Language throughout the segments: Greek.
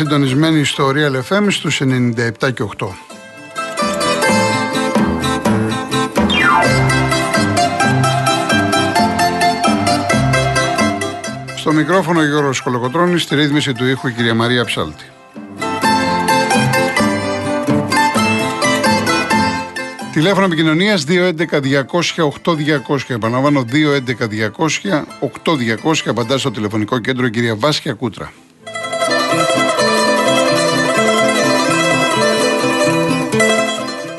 Είστε συντονισμένοι στο Real FM στους 97 και 8. Στο μικρόφωνο Γιώργος Κολοκοτρώνης, στη ρύθμιση του ήχου η κυρία Μαρία Ψάλτη. Τηλέφωνο επικοινωνίας 211-200-8200. Επαναλαμβάνω 211-200-8200. Απαντά στο τηλεφωνικό κέντρο η κυρία Βάσια Κούτρα.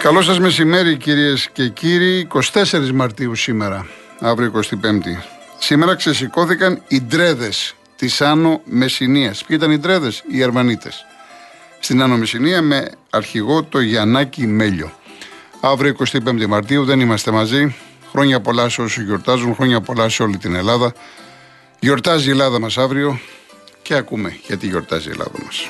Καλό σας μεσημέρι κυρίες και κύριοι. 24 Μαρτίου σήμερα, αύριο 25η. Σήμερα ξεσηκώθηκαν οι ντρέδες της Άνω Μεσσηνίας. Ποιοι ήταν οι ντρέδες, οι Αρβανίτες. Στην Άνω Μεσσηνία με αρχηγό το Γιαννάκη Μέλιο. Αύριο 25 Μαρτίου δεν είμαστε μαζί. Χρόνια πολλά σε όσους γιορτάζουν, χρόνια πολλά σε όλη την Ελλάδα. Γιορτάζει η Ελλάδα μας αύριο και ακούμε γιατί γιορτάζει η Ελλάδα μας.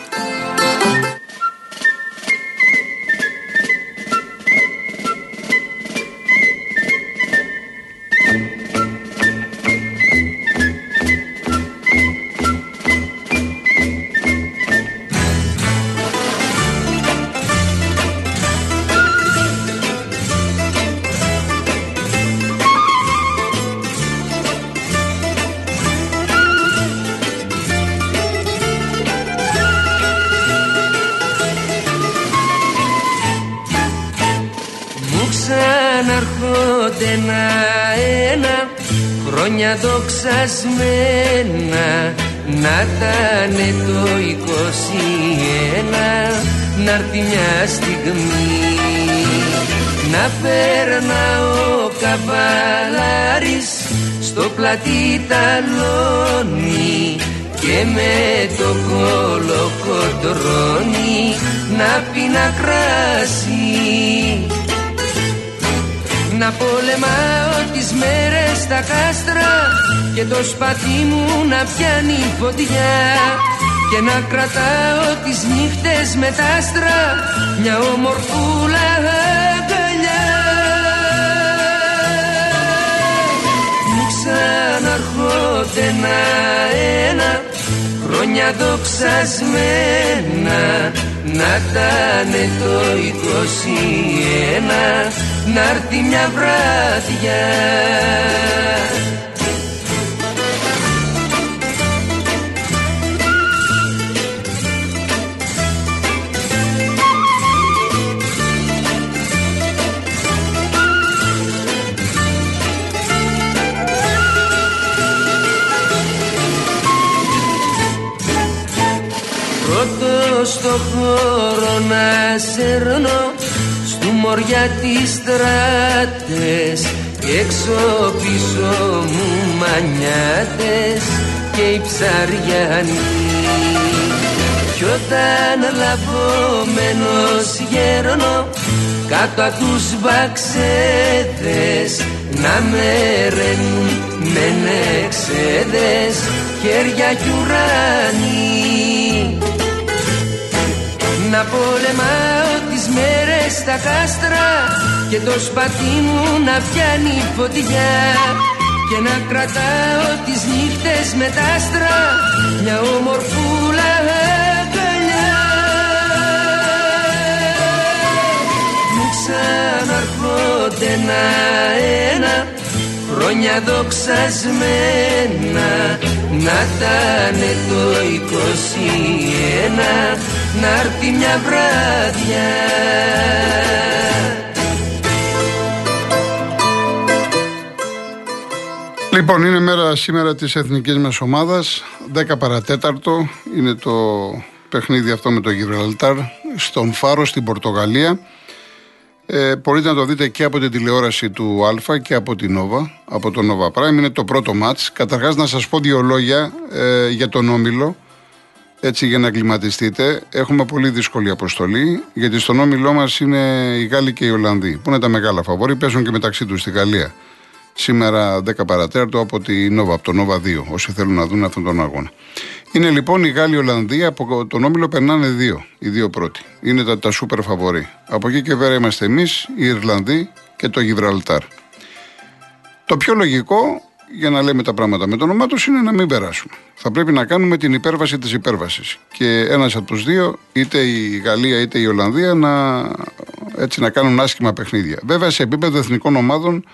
Ένα-ένα χρόνια δοξασμένα να τανε το 21 να έρθει μια στιγμή. Να περνά ο καβαλάρης στο πλατή ταλόνι και με το κολοκοντρόνι να πει να κράσει να πολεμάω τις μέρες στα κάστρα και το σπαθί μου να πιάνει φωτιά και να κρατάω τις νύχτες με τα άστρα μια ομορφούλα αγκαλιά. Μου ξαναρχόνται ένα-ένα χρόνια δοξασμένα να τάνε το 21 να έρθει μια βράδια Πρώτος στο χώρο να σερνώ μοριά τις στράτες και έξω πίσω μου μανιάτες και οι ψαριανοί κι όταν λαβόμενος γέρνω κάτω απ' τους βαξέδες να με ρενούν με νεξέδες χέρια κι ουράνι. Να πολεμάω τις μέρες στα κάστρα και το σπαθί μου να πιάνει φωτιά. Και να κρατάω τις νύχτες με τα άστρα μια ομορφούλα αγκαλιά. Μου ξαναρχόνται ένα-ένα χρόνια δοξασμένα να τάνε το 21 να έρθει μια βράδια Λοιπόν, είναι μέρα σήμερα της εθνικής μας ομάδας 10 παρατέταρτο είναι το παιχνίδι αυτό με το Γιβραλτάρ στον Φάρο στην Πορτογαλία ε, μπορείτε να το δείτε και από την τηλεόραση του Α και από την Νόβα, από το Nova Prime. Είναι το πρώτο μάτς. Καταρχάς να σας πω δύο λόγια ε, για τον Όμιλο έτσι για να εγκληματιστείτε. Έχουμε πολύ δύσκολη αποστολή, γιατί στον όμιλό μας είναι οι Γάλλοι και οι Ολλανδοί, που είναι τα μεγάλα φαβόροι, παίζουν και μεταξύ τους στη Γαλλία. Σήμερα 10 παρατέρτο από τη Νόβα, από το Νόβα 2, όσοι θέλουν να δουν αυτόν τον αγώνα. Είναι λοιπόν οι Γάλλοι Ολλανδοί, από τον όμιλο περνάνε δύο, οι δύο πρώτοι. Είναι τα, τα σούπερ φαβοροί. Από εκεί και πέρα είμαστε εμείς, οι Ιρλανδοί και το Γιβραλτάρ. Το πιο λογικό για να λέμε τα πράγματα με το όνομά τους, είναι να μην περάσουμε. Θα πρέπει να κάνουμε την υπέρβαση της υπέρβασης. Και ένας από τους δύο, είτε η Γαλλία είτε η Ολλανδία, να, έτσι, να κάνουν άσχημα παιχνίδια. Βέβαια, σε επίπεδο εθνικών ομάδων,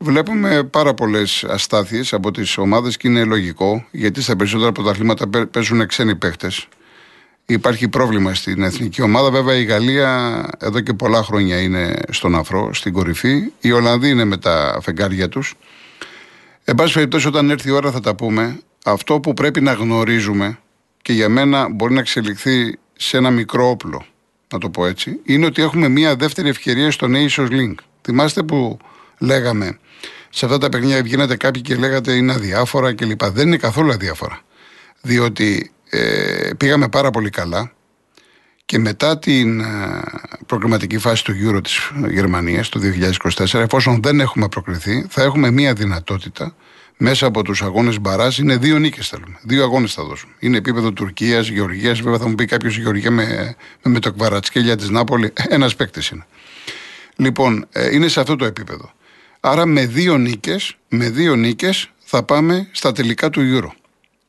Βλέπουμε πάρα πολλές αστάθειες από τις ομάδες και είναι λογικό, γιατί στα περισσότερα πρωταθλήματα παίζουν ξένοι παίχτε. Υπάρχει πρόβλημα στην εθνική ομάδα. Βέβαια, η Γαλλία εδώ και πολλά χρόνια είναι στον αφρό, στην κορυφή. Οι Ολλανδοί είναι με τα φεγγάρια τους. Εν πάση περιπτώσει, όταν έρθει η ώρα θα τα πούμε. Αυτό που πρέπει να γνωρίζουμε και για μένα μπορεί να εξελιχθεί σε ένα μικρό όπλο, να το πω έτσι, είναι ότι έχουμε μία δεύτερη ευκαιρία στο Nations Link. Θυμάστε που λέγαμε σε αυτά τα παιχνίδια βγαίνατε κάποιοι και λέγατε είναι αδιάφορα κλπ. Δεν είναι καθόλου αδιάφορα. Διότι ε, πήγαμε πάρα πολύ καλά και μετά την ε, προγραμματική φάση του Euro της Γερμανίας το 2024 εφόσον δεν έχουμε προκριθεί θα έχουμε μία δυνατότητα μέσα από τους αγώνες μπαράζ είναι δύο νίκες θέλουμε. Δύο αγώνες θα δώσουμε. Είναι επίπεδο Τουρκίας, Γεωργίας. Βέβαια θα μου πει κάποιος Γεωργία με, με, με το κβαρατσκέλια της Νάπολη. Ένας παίκτης είναι. Λοιπόν, ε, είναι σε αυτό το επίπεδο. Άρα με δύο νίκες με δύο νίκες θα πάμε στα τελικά του Euro.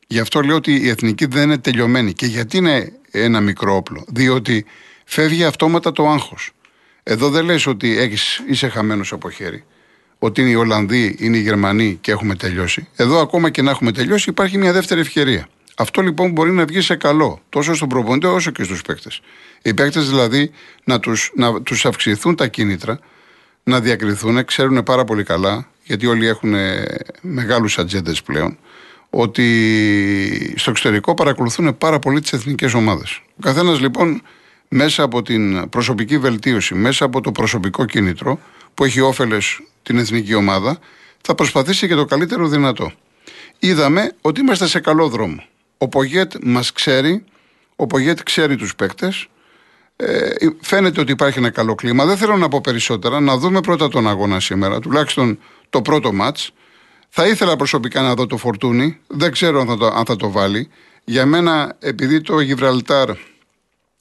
Γι' αυτό λέω ότι η εθνική δεν είναι τελειωμένη. Και γιατί είναι ένα μικρό όπλο. Διότι φεύγει αυτόματα το άγχος. Εδώ δεν λες ότι έχεις, είσαι χαμένος από χέρι. Ότι είναι οι Ολλανδοί, είναι οι Γερμανοί και έχουμε τελειώσει. Εδώ ακόμα και να έχουμε τελειώσει υπάρχει μια δεύτερη ευκαιρία. Αυτό λοιπόν μπορεί να βγει σε καλό τόσο στον προπονητή όσο και στους παίκτες. Οι παίκτες δηλαδή να τους να τους αυξηθούν τα κίνητρα να διακριθούν, ξέρουν πάρα πολύ καλά, γιατί όλοι έχουν μεγάλους ατζέντες πλέον, ότι στο εξωτερικό παρακολουθούν πάρα πολύ τις εθνικές ομάδες. Ο καθένας λοιπόν μέσα από την προσωπική βελτίωση, μέσα από το προσωπικό κίνητρο που έχει όφελες την εθνική ομάδα, θα προσπαθήσει και το καλύτερο δυνατό. Είδαμε ότι είμαστε σε καλό δρόμο. Ο Πογέτ μας ξέρει, ο Πογέτ ξέρει τους παίκτες, ε, φαίνεται ότι υπάρχει ένα καλό κλίμα. Δεν θέλω να πω περισσότερα. Να δούμε πρώτα τον αγώνα σήμερα, τουλάχιστον το πρώτο μάτς. Θα ήθελα προσωπικά να δω το φορτούνι. Δεν ξέρω αν θα το, αν θα το βάλει. Για μένα, επειδή το Γιβραλτάρ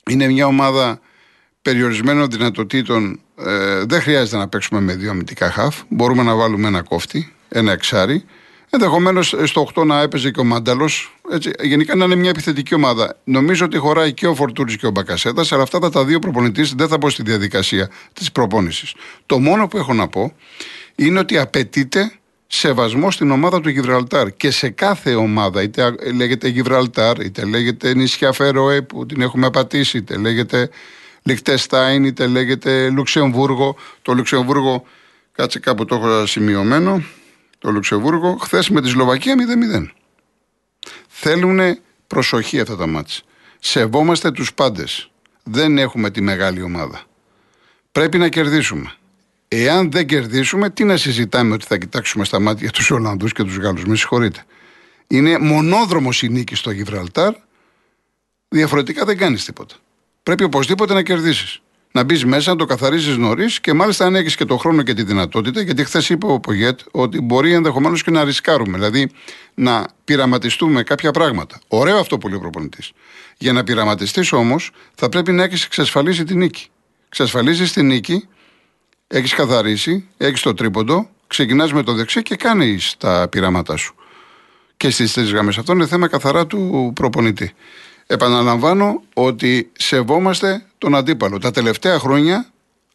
είναι μια ομάδα περιορισμένων δυνατοτήτων, ε, δεν χρειάζεται να παίξουμε με δύο αμυντικά χαφ. Μπορούμε να βάλουμε ένα κόφτη, ένα εξάρι. Ενδεχομένως στο 8 να έπαιζε και ο Μάνταλος. Γενικά να είναι μια επιθετική ομάδα. Νομίζω ότι χωράει και ο Φορτούρη και ο Μπακασέτας, αλλά αυτά τα, τα δύο προπονητής δεν θα πω στη διαδικασία της προπόνησης. Το μόνο που έχω να πω είναι ότι απαιτείται σεβασμό στην ομάδα του Γιβραλτάρ. Και σε κάθε ομάδα, είτε λέγεται Γιβραλτάρ, είτε λέγεται νησιά Φερόε που την έχουμε πατήσει, είτε λέγεται Λιχτεστάιν, είτε λέγεται Λουξεμβούργο. Το Λουξεμβούργο, κάτσε κάπου το έχω σημειωμένο το Λουξεμβούργο, χθες με τη Σλοβακία 0-0. Θέλουν προσοχή αυτά τα μάτια. Σεβόμαστε τους πάντες. Δεν έχουμε τη μεγάλη ομάδα. Πρέπει να κερδίσουμε. Εάν δεν κερδίσουμε, τι να συζητάμε ότι θα κοιτάξουμε στα μάτια τους Ολλανδούς και τους Γάλλους. Με συγχωρείτε. Είναι μονόδρομος η νίκη στο Γιβραλτάρ. Διαφορετικά δεν κάνεις τίποτα. Πρέπει οπωσδήποτε να κερδίσεις να μπεις μέσα, να το καθαρίζεις νωρίς και μάλιστα αν έχεις και το χρόνο και τη δυνατότητα, γιατί χθες είπε ο Πογέτ ότι μπορεί ενδεχομένως και να ρισκάρουμε, δηλαδή να πειραματιστούμε κάποια πράγματα. Ωραίο αυτό που λέει ο προπονητής. Για να πειραματιστείς όμως, θα πρέπει να έχεις εξασφαλίσει τη νίκη. Εξασφαλίζεις τη νίκη, έχεις καθαρίσει, έχεις το τρίποντο, ξεκινάς με το δεξί και κάνεις τα πειράματά σου. Και στις τρεις γραμμές. Αυτό είναι θέμα καθαρά του προπονητή. Επαναλαμβάνω ότι σεβόμαστε τον αντίπαλο. Τα τελευταία χρόνια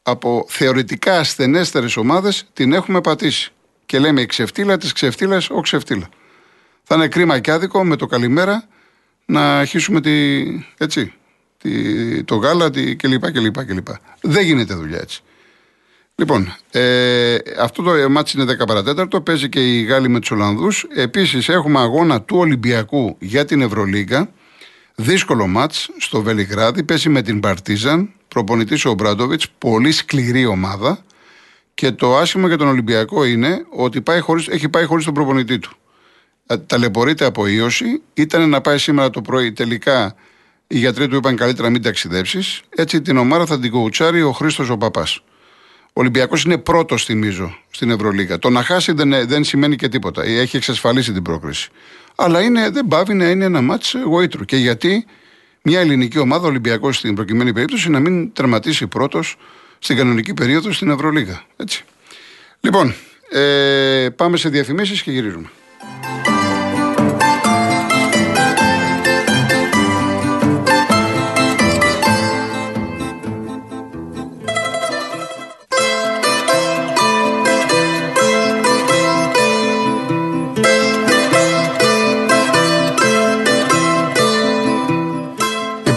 από θεωρητικά ασθενέστερες ομάδες την έχουμε πατήσει. Και λέμε η ξεφτύλα της ξεφτύλας, ο ξεφτύλα. Θα είναι κρίμα και άδικο με το καλημέρα να αρχίσουμε τη, έτσι, τη, το γάλα τη, κλπ, κλπ, κλπ. Δεν γίνεται δουλειά έτσι. Λοιπόν, ε, αυτό το μάτι είναι 10 παρατέταρτο. Παίζει και η Γάλλη με τους Ολλανδούς. Επίσης, έχουμε αγώνα του Ολυμπιακού για την Ευρωλίγκα. Δύσκολο μάτς στο Βελιγράδι, πέσει με την Παρτίζαν, προπονητής ο Μπράντοβιτς, πολύ σκληρή ομάδα και το άσχημο για τον Ολυμπιακό είναι ότι πάει χωρίς, έχει πάει χωρίς τον προπονητή του. Ε, ταλαιπωρείται από ίωση, ήταν να πάει σήμερα το πρωί τελικά οι γιατροί του είπαν καλύτερα μην ταξιδέψεις. Έτσι την ομάδα θα την κοουτσάρει ο Χρήστος ο Παπάς. Ο Ολυμπιακός είναι πρώτος, θυμίζω, στην Ευρωλίγα. Το να χάσει δεν, δεν σημαίνει και τίποτα. Έχει εξασφαλίσει την πρόκριση. Αλλά είναι, δεν πάβει να είναι ένα μάτς γοήτρου. Και γιατί μια ελληνική ομάδα, Ολυμπιακός στην προκειμένη περίπτωση, να μην τερματίσει πρώτος στην κανονική περίοδο στην Ευρωλίγα. Έτσι. Λοιπόν, Ε, πάμε σε διαφημίσεις και γυρίζουμε.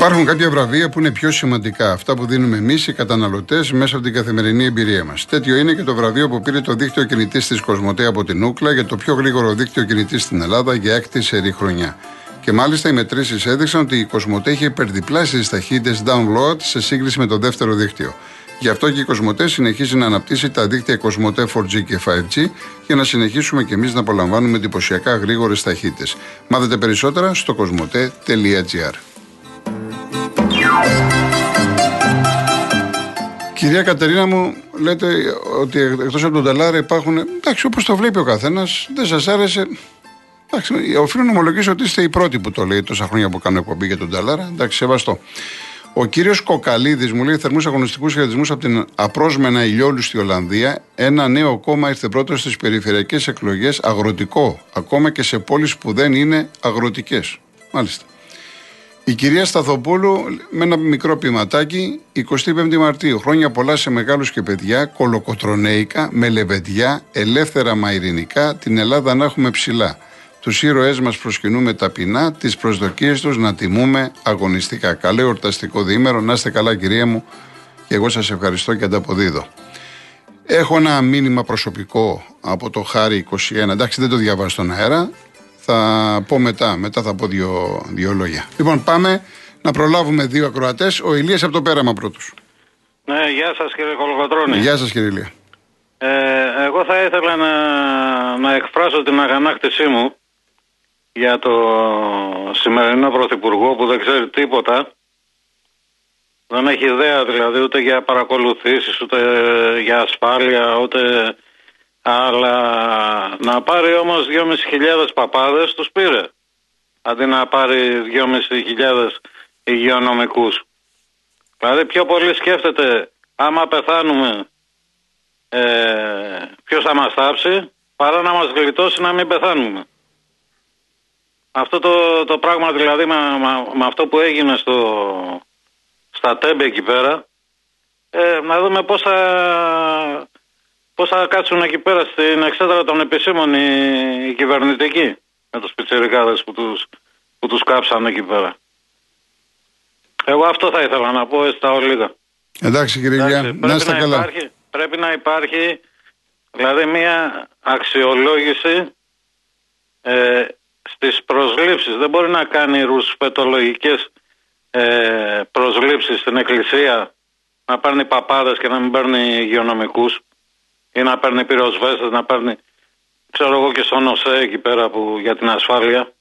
Υπάρχουν κάποια βραβεία που είναι πιο σημαντικά, αυτά που δίνουμε εμείς οι καταναλωτές μέσα από την καθημερινή εμπειρία μας. Τέτοιο είναι και το βραβείο που πήρε το δίκτυο κινητής της Κοσμοτέ από την Ούκλα για το πιο γρήγορο δίκτυο κινητής στην Ελλάδα για έκτη σερή χρονιά. Και μάλιστα οι μετρήσεις έδειξαν ότι η Κοσμοτέ είχε υπερδιπλάσει τις ταχύτητες download σε σύγκριση με το δεύτερο δίκτυο. Γι' αυτό και η Κοσμοτέ συνεχίζει να αναπτύσσει τα δίκτυα Κοσμοτέ 4G και 5G για να συνεχίσουμε και εμείς να απολαμβάνουμε εντυπωσιακά γρήγορες ταχύτητες. Μάθετε περισσότερα στο κοσμοτέ.gr. Κυρία Κατερίνα μου, λέτε ότι εκτός από τον Ταλάρα υπάρχουν. Εντάξει, όπως το βλέπει ο καθένας, δεν σας άρεσε. Εντάξει, οφείλω να ομολογήσω ότι είστε οι πρώτοι που το λέει τόσα χρόνια που κάνω εκπομπή για τον Ταλάρα. Εντάξει, σεβαστό. Ο κύριος Κοκαλίδης μου λέει θερμούς αγωνιστικούς χαιρετισμούς από την απρόσμενα ηλιόλου στη Ολλανδία. Ένα νέο κόμμα ήρθε πρώτος στις περιφερειακές εκλογές, αγροτικό, ακόμα και σε πόλεις που δεν είναι αγροτικές. Μάλιστα. Η κυρία Σταθοπούλου με ένα μικρό ποιηματάκι 25 Μαρτίου. Χρόνια πολλά σε μεγάλους και παιδιά, κολοκοτρονέικα, με λεβεντιά, ελεύθερα μαϊρινικά, την Ελλάδα να έχουμε ψηλά. Τους ήρωές μας προσκυνούμε ταπεινά, τις προσδοκίες τους να τιμούμε αγωνιστικά. Καλό εορταστικό διήμερο, να είστε καλά, κυρία μου, και εγώ σας ευχαριστώ και ανταποδίδω. Έχω ένα μήνυμα προσωπικό από το Χάρη 21. Εντάξει, δεν το διαβάζω στον αέρα. Θα πω μετά, μετά θα πω δύο, δύο λόγια. Λοιπόν, πάμε να προλάβουμε δύο ακροατές. Ο Ηλίας από το πέραμα πρώτος. Ναι, γεια σας κύριε Κολοκοτρώνη. Γεια σας κύριε Ηλία. Ε, εγώ θα ήθελα να, να εκφράσω την αγανάκτησή μου για το σημερινό πρωθυπουργό που δεν ξέρει τίποτα. Δεν έχει ιδέα δηλαδή ούτε για παρακολουθήσεις, ούτε για ασφάλεια, ούτε αλλά να πάρει όμως 2.500 παπάδες τους πήρε. Αντί να πάρει 2.500 υγειονομικούς. Δηλαδή πιο πολύ σκέφτεται άμα πεθάνουμε ε, ποιος θα μας θάψει παρά να μας γλιτώσει να μην πεθάνουμε. Αυτό το, το πράγμα δηλαδή με, με, αυτό που έγινε στο, στα τέμπε εκεί πέρα ε, να δούμε πώς θα Πώς θα κάτσουν εκεί πέρα στην εξέδρα των επισήμων οι, οι κυβερνητικοί με τους πιτσιρικάδες που τους που τους κάψαν εκεί πέρα. Εγώ αυτό θα ήθελα να πω στα ολίγα. Εντάξει κύριε Γεια, να είστε καλά. Υπάρχει, πρέπει να υπάρχει δηλαδή μια αξιολόγηση ε, στις προσλήψεις. Δεν μπορεί να κάνει ρουσπετολογικές ε, προσλήψεις στην εκκλησία να παίρνει παπάδες και να μην παίρνει υγειονομικούς ή να παίρνει πυροσβέστες, να παίρνει ξέρω εγώ και στον ΟΣΕ εκεί πέρα που, για την ασφάλεια.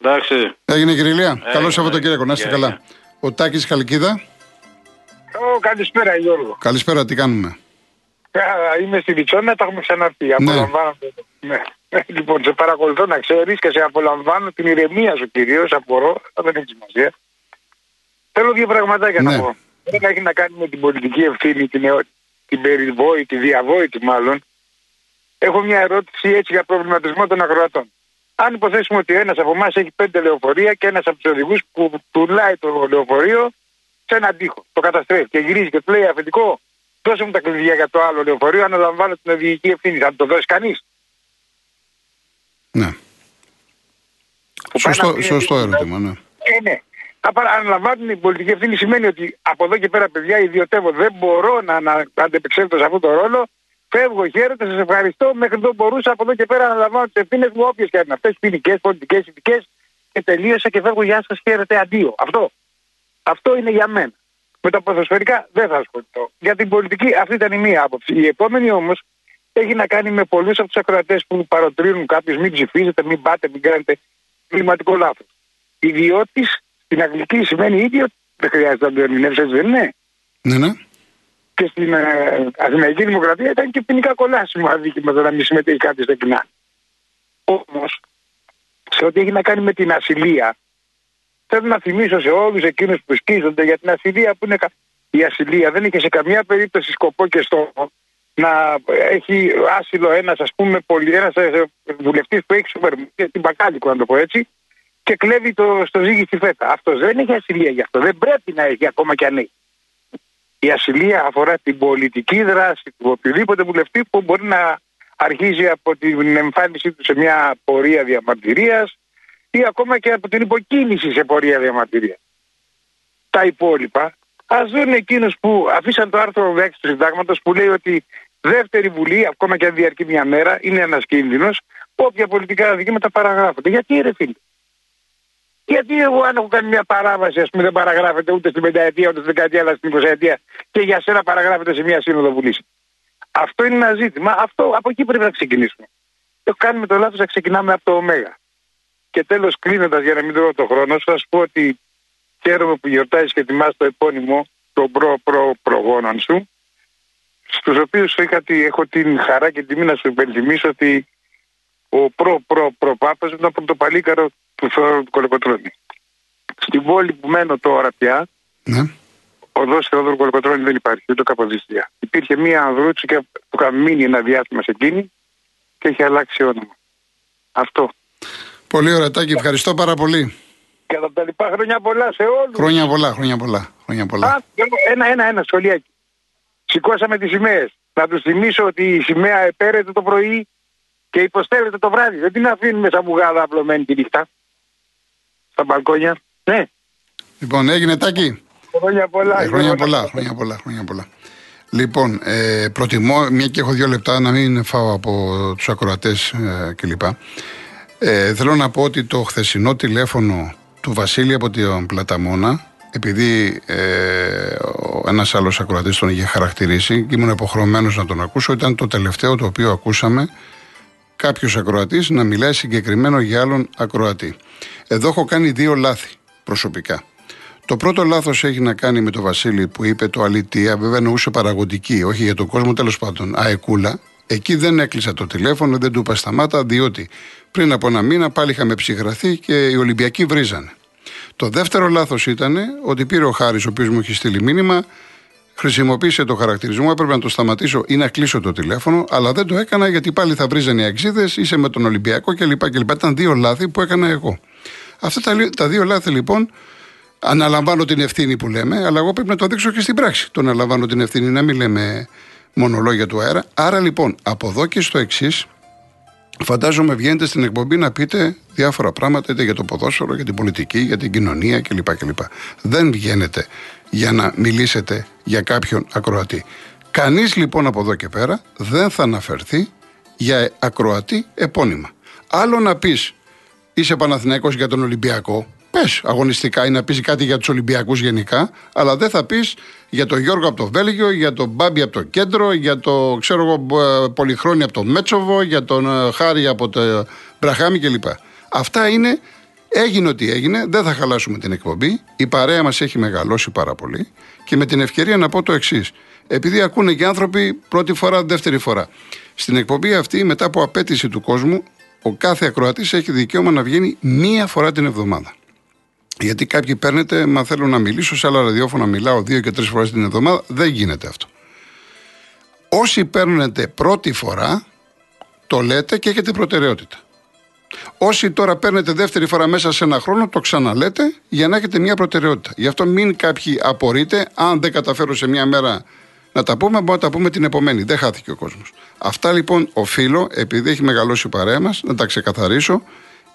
Εντάξει. Έγινε κύριε Ηλία. Καλό Σαββατοκύριακο. Να είστε καλά. Ο Τάκης Χαλκίδα. Oh, καλησπέρα Γιώργο. Καλησπέρα, τι κάνουμε; Είμαι στη Βιτσόνα, τα έχουμε ξαναρθεί. Ναι. Απολαμβάνω. Ναι. Λοιπόν, σε παρακολουθώ να ξέρεις και σε απολαμβάνω την ηρεμία σου κυρίως. Απορώ, δεν έχει σημασία. Θέλω δύο πραγματάκια ναι. να πω. Δεν έχει να κάνει με την πολιτική ευθύνη, την, την περιβόητη, διαβόητη μάλλον, έχω μια ερώτηση έτσι για προβληματισμό των ακροατών. Αν υποθέσουμε ότι ένας από εμάς έχει πέντε λεωφορεία και ένας από τους οδηγούς που πουλάει το λεωφορείο σε έναν τοίχο, το καταστρέφει και γυρίζει και του λέει αφεντικό, δώσε μου τα κλειδιά για το άλλο λεωφορείο, αναλαμβάνω την οδηγική ευθύνη. Θα το δώσει κανείς. Ναι. Σωστό, σωστό ερώτημα, ναι. Ε, ναι αναλαμβάνουν την πολιτική ευθύνη σημαίνει ότι από εδώ και πέρα, παιδιά, ιδιωτεύω, δεν μπορώ να, να αντεπεξέλθω σε αυτόν τον ρόλο. Φεύγω, χαίρετε, σας ευχαριστώ. Μέχρι εδώ μπορούσα από εδώ και πέρα να αναλαμβάνω τις ευθύνες μου, όποιες και αν είναι αυτές, ποινικές, πολιτικές, ειδικέ. Και τελείωσα και φεύγω, γεια σας, χαίρετε, αντίο. Αυτό. Αυτό είναι για μένα. Με τα ποδοσφαιρικά δεν θα ασχοληθώ. Για την πολιτική αυτή ήταν η μία άποψη. Η επόμενη όμως έχει να κάνει με πολλούς από τους ακροατές που παροτρύνουν κάποιους μην ψηφίζετε, μην πάτε, μην κάνετε κλιματικό λάθος. Ιδιώτης στην Αγγλική σημαίνει ίδιο, δεν χρειάζεται να το ερμηνεύσεις, έτσι δεν είναι; Ναι, ναι. Και στην ε, Αθηναϊκή Δημοκρατία ήταν και ποινικά κολάσιμο αδίκημα το να μην συμμετέχει κάτι στα κοινά. Όμως, σε ό,τι έχει να κάνει με την ασυλία, θέλω να θυμίσω σε όλους εκείνους που σκίζονται για την ασυλία που είναι. Η ασυλία δεν είχε σε καμία περίπτωση σκοπό και στόχο να έχει άσυλο ένας, ας πούμε, ένας βουλευτής που έχει σούπερ την Μπακάλικο, να το πω έτσι, και κλέβει το, στο ζύγι στη φέτα. Αυτός δεν έχει ασυλία γι' αυτό. Δεν πρέπει να έχει ακόμα κι αν έχει. Η ασυλία αφορά την πολιτική δράση του οποιοδήποτε βουλευτή που μπορεί να αρχίζει από την εμφάνισή του σε μια πορεία διαμαρτυρίας ή ακόμα και από την υποκίνηση σε πορεία διαμαρτυρίας. Τα υπόλοιπα ας δουν εκείνους που αφήσαν το άρθρο 16 του Συντάγματος που λέει ότι δεύτερη βουλή, ακόμα και αν διαρκεί μια μέρα, είναι ένας κίνδυνος, όποια πολιτικά δικαιώματα παραγράφονται. Γιατί ρε φίλε; Γιατί εγώ, αν έχω κάνει μια παράβαση, ας πούμε, δεν παραγράφεται ούτε στην πενταετία, ούτε στην δεκαετία, αλλά στην εικοσαετία και για σένα παραγράφεται σε μια σύνοδο βουλής. Αυτό είναι ένα ζήτημα. Αυτό, από εκεί πρέπει να ξεκινήσουμε. Το κάνουμε το λάθος να ξεκινάμε από το ΟΜΕΓΑ. Και τέλος, κλείνοντας για να μην δω το χρόνο, θα σου πω ότι χαίρομαι που γιορτάζεις και ετοιμάζει το επώνυμο των προ-προ-προγόνων σου, στους οποίους έχω την χαρά και τιμή να σου υπενθυμίσω ότι ο προ-προ-προπάπα ήταν πρωτοπαλίκαρος του Θεόδωρου Κολοκοτρώνη. Στην πόλη που μένω τώρα πια, ναι. οδό Θεόδωρου Κολοκοτρώνη δεν υπάρχει, ούτε Καποδίστρια. Υπήρχε μία ανδρούτσικα που είχα μείνει ένα διάστημα σε εκείνη και έχει αλλάξει όνομα. Αυτό. Πολύ ωραία, Τάκη, ευχαριστώ πάρα πολύ. Και από τα λοιπά χρόνια πολλά σε όλους. Χρόνια πολλά, χρόνια πολλά. Χρόνια πολλά. Α, ένα, ένα, ένα σχολιάκι. Σηκώσαμε τις σημαίες. Να τους θυμίσω ότι η σημαία επέρεται το πρωί και υποστέλλεται το βράδυ. Δεν την αφήνουμε σαν μπουγάδα απλωμένη τη νύχτα στα μπαλκόνια. Ναι. Λοιπόν, έγινε τάκι. Χρόνια πολλά. Ε, χρόνια, πολλά, χρόνια πολλά, χρόνια πολλά. Λοιπόν, ε, προτιμώ, μια και έχω δύο λεπτά, να μην φάω από τους ακροατές ε, κλπ. Ε, θέλω να πω ότι το χθεσινό τηλέφωνο του Βασίλη από την Πλαταμόνα, επειδή ε, ένας άλλος ακροατής τον είχε χαρακτηρίσει και ήμουν υποχρεωμένος να τον ακούσω, ήταν το τελευταίο το οποίο ακούσαμε κάποιος ακροατής να μιλάει συγκεκριμένο για άλλον ακροατή. Εδώ έχω κάνει δύο λάθη προσωπικά. Το πρώτο λάθος έχει να κάνει με τον Βασίλη που είπε το αλήθεια, βέβαια εννοούσε παραγωγική, όχι για τον κόσμο, τέλος πάντων, αεκούλα. Εκεί δεν έκλεισα το τηλέφωνο, δεν του είπα σταμάτα, διότι πριν από ένα μήνα πάλι είχαμε ψυχραθεί και οι Ολυμπιακοί βρίζανε. Το δεύτερο λάθος ήταν ότι πήρε ο Χάρης, ο οποίος μου έχει στείλει μήνυμα, χρησιμοποίησε το χαρακτηρισμό, έπρεπε να το σταματήσω ή να κλείσω το τηλέφωνο, αλλά δεν το έκανα γιατί πάλι θα βρίζανε οι αξίδες, είσαι με τον Ολυμπιακό κλπ. κλπ. Ήταν δύο λάθη που έκανα εγώ. Αυτά τα, τα δύο λάθη λοιπόν αναλαμβάνω την ευθύνη που λέμε, αλλά εγώ πρέπει να το δείξω και στην πράξη. Το αναλαμβάνω την ευθύνη, να μην λέμε μονολόγια του αέρα. Άρα λοιπόν, από εδώ και στο εξής, φαντάζομαι βγαίνετε στην εκπομπή να πείτε διάφορα πράγματα, είτε για το ποδόσφαιρο, για την πολιτική, για την κοινωνία κλπ. κλπ. Δεν βγαίνετε για να μιλήσετε για κάποιον ακροατή. Κανείς λοιπόν από εδώ και πέρα δεν θα αναφερθεί για ακροατή επώνυμα. Άλλο να πεις είσαι Παναθηναϊκός για τον Ολυμπιακό, πες αγωνιστικά ή να πεις κάτι για τους Ολυμπιακούς γενικά, αλλά δεν θα πεις για τον Γιώργο από το Βέλγιο, για τον Μπάμπι από το κέντρο, για το ξέρω εγώ ε, Πολυχρόνια από το Μέτσοβο, για τον ε, Χάρη από το Μπραχάμι κλπ. Αυτά είναι Έγινε ό,τι έγινε, δεν θα χαλάσουμε την εκπομπή. Η παρέα μας έχει μεγαλώσει πάρα πολύ. Και με την ευκαιρία να πω το εξής. Επειδή ακούνε και άνθρωποι πρώτη φορά, δεύτερη φορά. Στην εκπομπή αυτή, μετά από απέτηση του κόσμου, ο κάθε ακροατής έχει δικαίωμα να βγαίνει μία φορά την εβδομάδα. Γιατί κάποιοι παίρνετε, μα θέλω να μιλήσω, σε άλλα ραδιόφωνα μιλάω δύο και τρεις φορές την εβδομάδα. Δεν γίνεται αυτό. Όσοι παίρνετε πρώτη φορά, το λέτε και έχετε προτεραιότητα. Όσοι τώρα παίρνετε δεύτερη φορά μέσα σε ένα χρόνο, το ξαναλέτε για να έχετε μια προτεραιότητα. Γι' αυτό μην κάποιοι απορείτε, αν δεν καταφέρω σε μια μέρα να τα πούμε, μπορούμε να τα πούμε την επομένη. Δεν χάθηκε ο κόσμος. Αυτά λοιπόν οφείλω, επειδή έχει μεγαλώσει η παρέα μας, να τα ξεκαθαρίσω.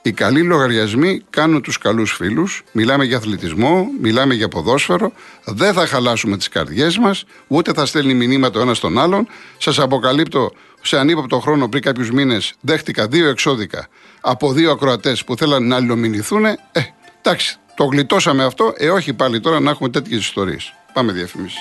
Οι καλοί λογαριασμοί κάνουν τους καλούς φίλους. Μιλάμε για αθλητισμό, μιλάμε για ποδόσφαιρο. Δεν θα χαλάσουμε τις καρδιές μας, ούτε θα στέλνει μηνύματα ο ένας τον άλλον. Σας αποκαλύπτω σε ανύποπτο χρόνο πριν κάποιους μήνες δέχτηκα δύο εξώδικα από δύο ακροατές που θέλαν να αλληλομηνηθούν. Ε, εντάξει, το γλιτώσαμε αυτό. Ε, όχι πάλι τώρα να έχουμε τέτοιες ιστορίες. Πάμε διαφημίσεις.